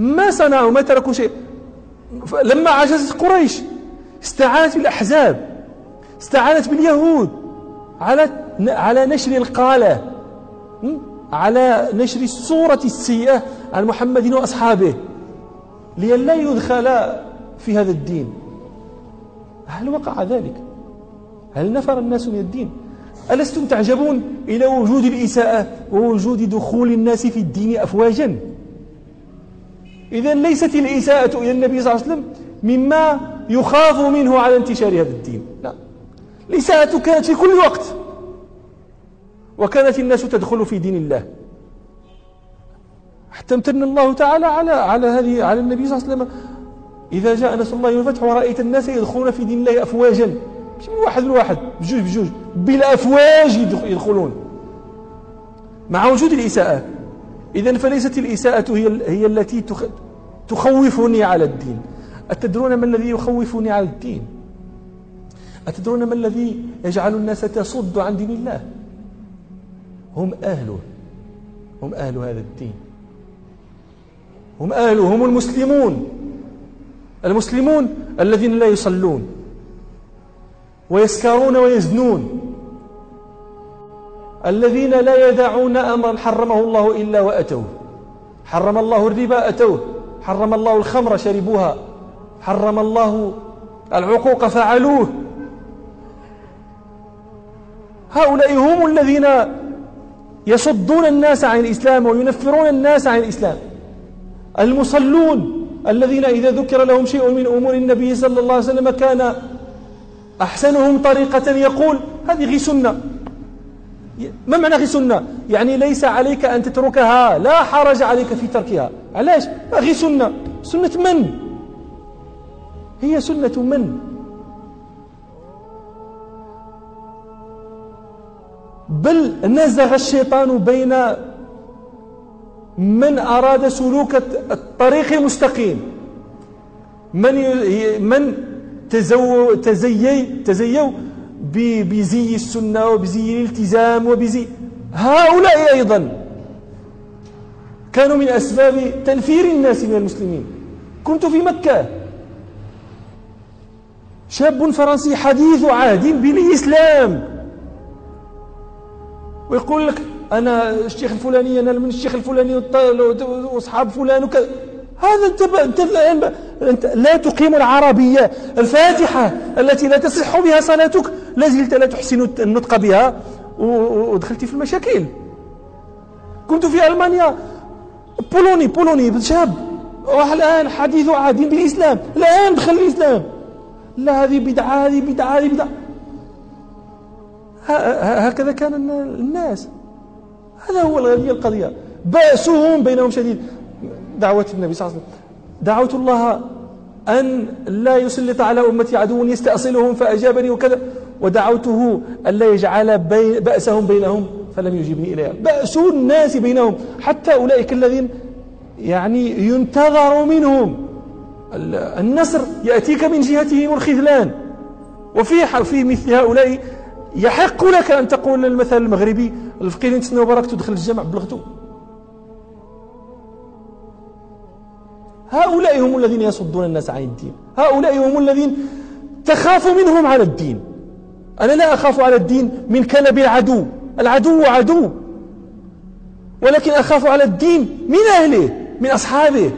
ما صنعوا ما تركوا شيء. لما عجزت قريش استعانت بالأحزاب استعانت باليهود. على على نشر القالة على نشر الصورة السيئة عن محمد وأصحابه. لئلا يدخل في هذا الدين. هل وقع ذلك؟ هل نفر الناس من الدين؟ ألستم تعجبون إلى وجود الإساءة ووجود دخول الناس في الدين أفواجا؟ إذا ليست الإساءة إلى النبي صلى الله عليه وسلم مما يخاف منه على انتشار هذا الدين. لا. الإساءة كانت في كل وقت. وكانت الناس تدخل في دين الله. حتى امتن الله تعالى على على هذه على النبي صلى الله عليه وسلم. إذا جاء نصر الله والفتح ورأيت الناس يدخلون في دين الله أفواجا. مش من واحد لواحد بجوج بجوج. بالأفواج يدخلون. مع وجود الإساءة. إذا فليست الإساءة هي هي التي تخوفني على الدين. أتدرون ما الذي يخوفني على الدين؟ أتدرون ما الذي يجعل الناس تصد عن دين الله؟ هم أهله هم أهل هذا الدين. هم أهله هم المسلمون. المسلمون الذين لا يصلون ويسكرون ويزنون. الذين لا يدعون أمرا حرمه الله إلا وأتوه. حرم الله الربا أتوه. حرم الله الخمر شربوها. حرم الله العقوق فعلوه. هؤلاء هم الذين يصدون الناس عن الإسلام وينفرون الناس عن الإسلام. المصلون الذين إذا ذكر لهم شيء من أمور النبي صلى الله عليه وسلم كان أحسنهم طريقة يقول هذه سنة. ما معنى غي سنة؟ يعني ليس عليك أن تتركها لا حرج عليك في تركها. علاش؟ غي سنة. سنة من؟ هي سنة من؟ بل نزغ الشيطان بين من أراد سلوك الطريق المستقيم من من تزو تزيي تزيوا بزي السنة وبزي الالتزام وبزي هؤلاء أيضا كانوا من أسباب تنفير الناس من المسلمين. كنت في مكة. شاب فرنسي حديث عهد بالإسلام. ويقول لك أنا الشيخ الفلاني أنا من الشيخ الفلاني وأصحاب فلان وكذا هذا انت انت الان انت لا تقيم العربية الفاتحة التي لا تصح بها صلاتك لا زلت لا تحسن النطق بها. ودخلت في المشاكل. كنت في ألمانيا. بولوني بولوني شاب. الآن حديث عهد بالإسلام. الآن دخل الإسلام. لا هذه بدعة هذه بدعة هذه بدعة. هكذا كان الناس. هذا هو القضية. بأسهم بينهم شديد. دعوة النبي صلى الله عليه وسلم. دعوت الله أن لا يسلط على أمتي عدو يستأصلهم فأجابني وكذا. ودعوته أن لا يجعل بي بأسهم بينهم فلم يجيبني إليها. بأس الناس بينهم. حتى أولئك الذين يعني ينتظر منهم. النصر يأتيك من جهتهم الخذلان. وفي في مثل هؤلاء يحق لك أن تقول المثل المغربي الفقير تسنى وبرك تدخل الجامع بلغته. هؤلاء هم الذين يصدون الناس عن الدين. هؤلاء هم الذين تخاف منهم على الدين. أنا لا أخاف على الدين من كلب العدو العدو عدو. ولكن أخاف على الدين من أهله من أصحابه.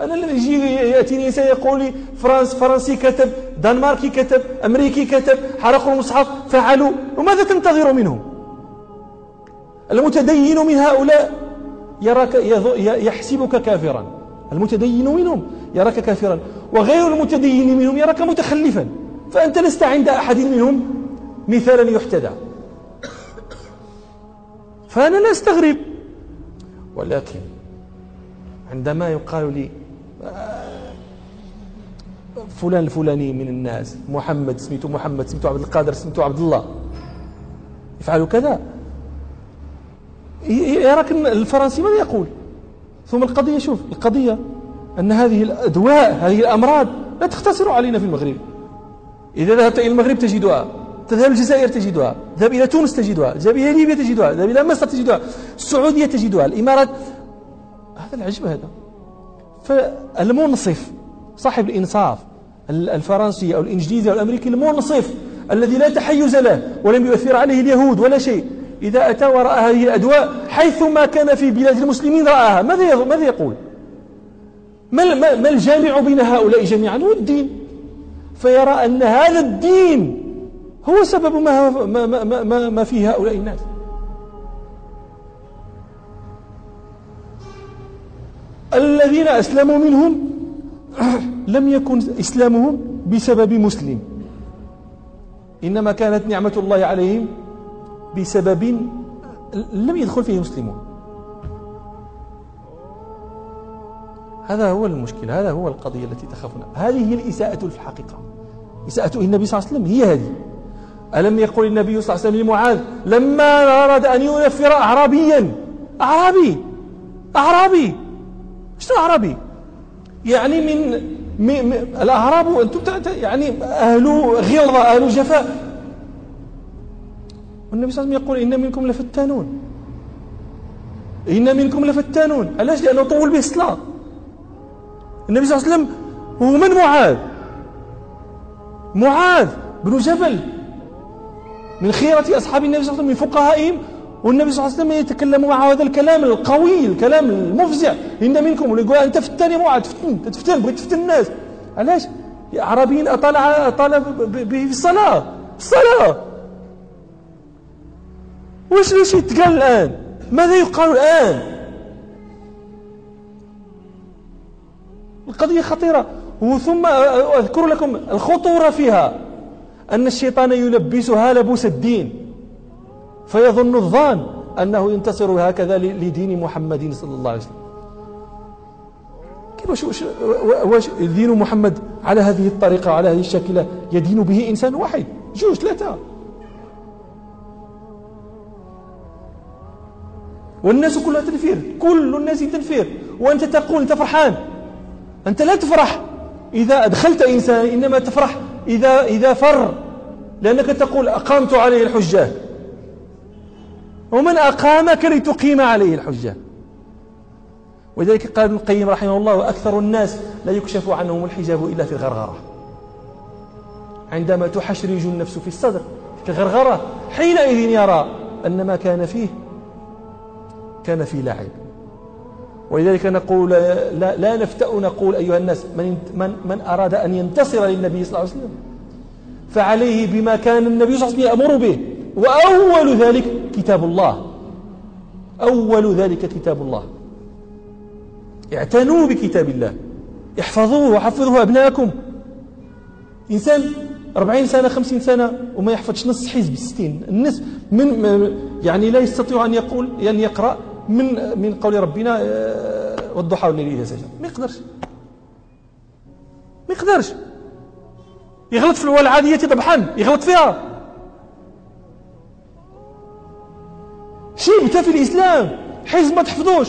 أنا الذي يجي يأتيني إنسان يقول لي فرنس فرنسي كتب دنماركي كتب أمريكي كتب حرقوا المصحف فعلوا. وماذا تنتظر منهم؟ المتدين من هؤلاء يراك يحسبك كافرا. المتدين منهم يراك كافرا. وغير المتدين منهم يراك متخلفا. فأنت لست عند أحد منهم مثالا يحتدى. فأنا لا أستغرب. ولكن عندما يقال لي فلان الفلاني من الناس محمد سميته محمد سميته عبد القادر سميته عبد الله يفعل كذا. يراك الفرنسي ماذا يقول؟ ثم القضية شوف القضية أن هذه الأدواء هذه الأمراض لا تختصر علينا في المغرب. إذا ذهبت إلى المغرب تجدها تذهب الجزائر تجدها ذهب إلى تونس تجدها ذهب إلى ليبيا تجدها ذهب إلى مصر تجدها السعودية تجدها الإمارات. هذا العجب هذا. فالمنصف صاحب الإنصاف الفرنسي أو الإنجليزي أو الأمريكي المنصف الذي لا تحيز له ولم يؤثر عليه اليهود ولا شيء إذا أتى ورأى هذه الأدواء حيثما كان في بلاد المسلمين رآها ماذا ماذا يقول؟ ما ما الجامع بين هؤلاء جميعا؟ هو الدين. فيرى أن هذا الدين هو سبب ما, ما, ما, ما, ما فيه هؤلاء الناس. الذين أسلموا منهم لم يكن إسلامهم بسبب مسلم. إنما كانت نعمة الله عليهم بسبب لم يدخل فيه مسلمون. هذا هو المشكل هذا هو القضية التي تخافون هذه هي الإساءة في الحقيقة. إساءة النبي صلى الله عليه وسلم هي هذه. ألم يقل النبي صلى الله عليه وسلم لمعاذ لما أراد أن ينفر أعرابيا أعرابي أعرابي شنو أعرابي؟ يعني من, من الأعراب أنتم يعني أهل غلظة أهل جفاء. والنبي صلى الله عليه وسلم يقول إن منكم لفتانون. إن منكم لفتانون. علاش؟ لأنه طول به الصلاة النبي صلى الله عليه وسلم هو من معاذ؟ معاذ بن جبل. من خيرة أصحاب النبي صلى الله عليه وسلم من فقهائهم. والنبي صلى الله عليه وسلم يتكلم مع هذا الكلام القوي الكلام المفزع. إن منكم يقول أنت فتاني معاذ تفتن تفتن بغيت تفتن الناس. علاش؟ أعرابي أطال أطال به في الصلاة. الصلاة. واش واش يتقال الآن؟ ماذا يقال الآن؟ القضية خطيرة. وثم أذكر لكم الخطورة فيها. أن الشيطان يلبسها لبوس الدين. فيظن الظان أنه ينتصر هكذا لدين محمد صلى الله عليه وسلم. واش واش واش دين محمد على هذه الطريقة على هذه الشكلة يدين به إنسان واحد؟ جوج ثلاثة. والناس كلها تنفير. كل الناس تنفير. وأنت تقول أنت فرحان. أنت لا تفرح. إذا أدخلت إنسان إنما تفرح. إذا, إذا فر. لأنك تقول أقامت عليه الحجة. ومن أقامك لتقيم عليه الحجة. ولذلك قال ابن القيم رحمه الله وأكثر الناس لا يكشف عنهم الحجاب إلا في الغرغرة. عندما تحشرج النفس في الصدر في الغرغرة حينئذ يرى أن ما كان فيه كان في لعب. ولذلك نقول لا, لا نفتأ نقول أيها الناس من, من, من أراد أن ينتصر للنبي صلى الله عليه وسلم فعليه بما كان النبي صلى الله عليه وسلم يأمر به. وأول ذلك كتاب الله. أول ذلك كتاب الله. اعتنوا بكتاب الله. احفظوه وحفظوه أبنائكم إنسان أربعين سنة خمسين سنة وما يحفظش نص حزب ستين. النص من يعني لا يستطيع أن يقول أن يقرأ من من قول ربنا آه، والضحى والليل إذا سجى. ما يقدرش. ما يقدرش. يغلط في العادية طبحا يغلط فيها. شيبت في الإسلام. حيث ما تحفظوش.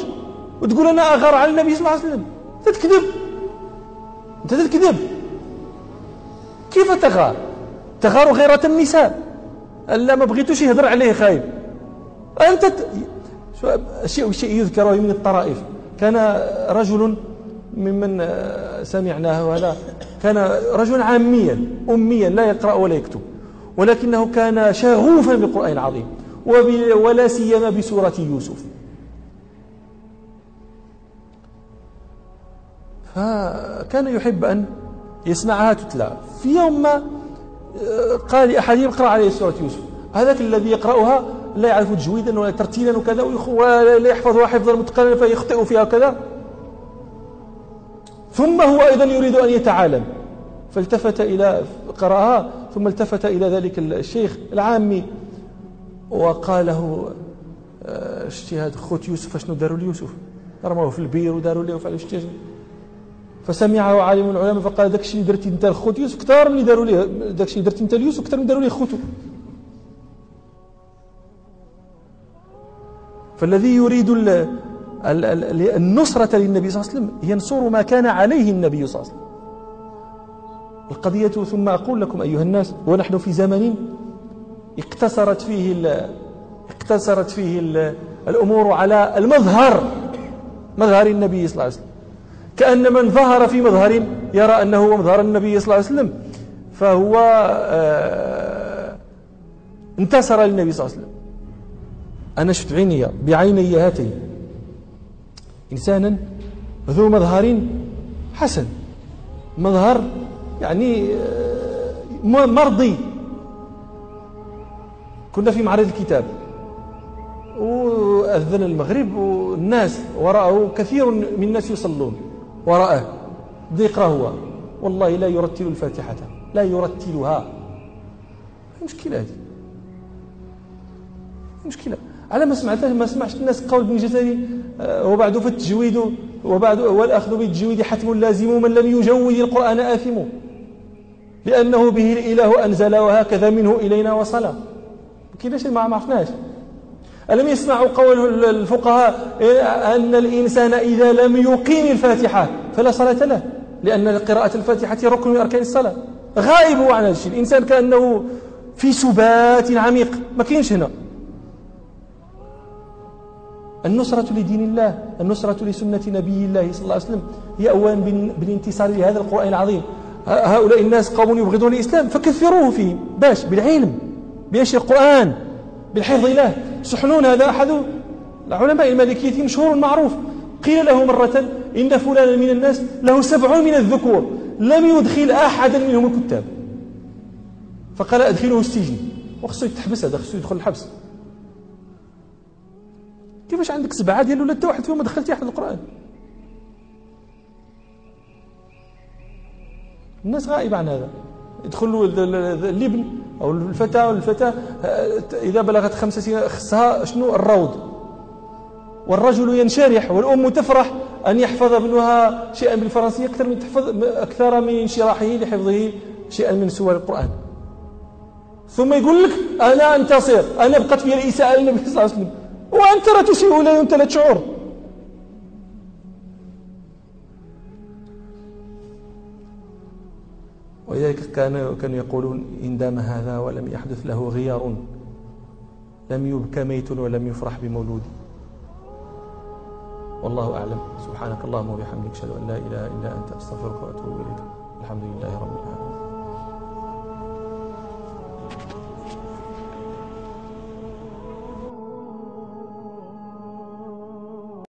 وتقول أنا أغار على النبي صلى الله عليه وسلم. تتكذب أنت تتكذب كيف تغار؟ تغار غيرة النساء. ألا ما بغيتوش يهدر عليه خايب. أنت ت... شيء شيء يذكر من الطرائف. كان رجل ممن سمعناه هذا كان رجل عاميا أميا لا يقرأ ولا يكتب ولكنه كان شغوفا بالقرآن العظيم ولا سيما بسورة يوسف. فكان يحب أن يسمعها تتلى. في يوم ما آه، قال لأحدهم اقرأ عليه سورة يوسف. هذاك الذي يقرأها لا يعرف تجويدا ولا ترتيلا وكذا ولا يحفظها حفظا متقنا فيخطئ فيها وكذا ثم هو أيضا يريد أن يتعالم. فالتفت إلى قرأها ثم التفت إلى ذلك الشيخ العامي وقال له آه، هذا خوت يوسف شنو داروا ليوسف رموه في البير وداروا له وفعلوا شتي فسمعه عالم من العلماء فقال داك الشيء اللي درتي أنت لخوت يوسف أكثر من اللي داروا ليه داك الشيء اللي درتي أنت ليوسف أكثر من داروا ليه خوتو فالذي يريد النصرة للنبي صلى الله عليه وسلم ينصر ما كان عليه النبي صلى الله عليه وسلم. القضية ثم أقول لكم أيها الناس ونحن في زمن اقتصرت فيه اقتصرت فيه الأمور على المظهر مظهر النبي صلى الله عليه وسلم. كأن من ظهر في مظهر يرى أنه هو مظهر النبي صلى الله عليه وسلم فهو آه انتصر للنبي صلى الله عليه وسلم. أنا شفت بعيني بعيني هاتين إنسانا ذو مظهر حسن. مظهر يعني آه، مرضي. كنا في معرض الكتاب. وأذن المغرب والناس وراءه كثير من الناس يصلون. وراءه. بدا يقرأ هو. والله لا يرتل الفاتحة. لا يرتلها. مشكلة هذه؟ مشكلة على ما سمعت ما سمعت الناس قول ابن جزري آه، وبعد فالتجويد وبعد والأخذ بالتجويد حتم لازم من لم يجود القرآن آثم لأنه به الإله أنزل وهكذا منه إلينا وصل كيفاش ما عرفناش. ألم يسمعوا قول الفقهاء أن الإنسان إذا لم يقيم الفاتحة فلا صلاة له لأن قراءة الفاتحة ركن من أركان الصلاة. غائب عن هذا الشيء. الإنسان كأنه في سبات عميق. ما كاينش هنا. النصرة لدين الله النصرة لسنة نبي الله صلى الله عليه وسلم. هي أولا بالانتصار لهذا القرآن العظيم. هؤلاء الناس قوم يبغضون الإسلام فكثروه فيهم باش بالعلم بنشر القرآن بالحفظ له. سحنون هذا أحد العلماء المالكية مشهور معروف. قيل له مرة إن فلانا من الناس له سبعون من الذكور لم يدخل أحدا منهم الكتاب. فقال أدخله السجن. وخصو يتحبس هذا خصو يدخل الحبس. كيفاش عندك سبعة؟ ديال ولا واحد فيهم ما دخلت يحفظ القرآن. الناس غائبة عن هذا. يدخل الابن أو الفتاة إذا بلغت خمس سنين خصها شنو؟ الروض. والرجل ينشرح والأم تفرح أن يحفظ ابنها شيئا بالفرنسية أكثر من تحفظ أكثر من انشراحه لحفظه شيئا من سور القرآن. ثم يقول لك أنا أنتصر. أنا بقت في الإساءة للنبي صلى الله عليه وسلم. وأنت لا تسيء إليه وأنت لا تشعر. ولذلك كانوا كانوا يقولون إن دام هذا ولم يحدث له غيار لم يبك ميت ولم يفرح بمولود. والله أعلم. سبحانك اللهم وبحمدك أشهد أن لا إله إلا أنت أستغفرك وأتوب إليك. الحمد لله رب العالمين.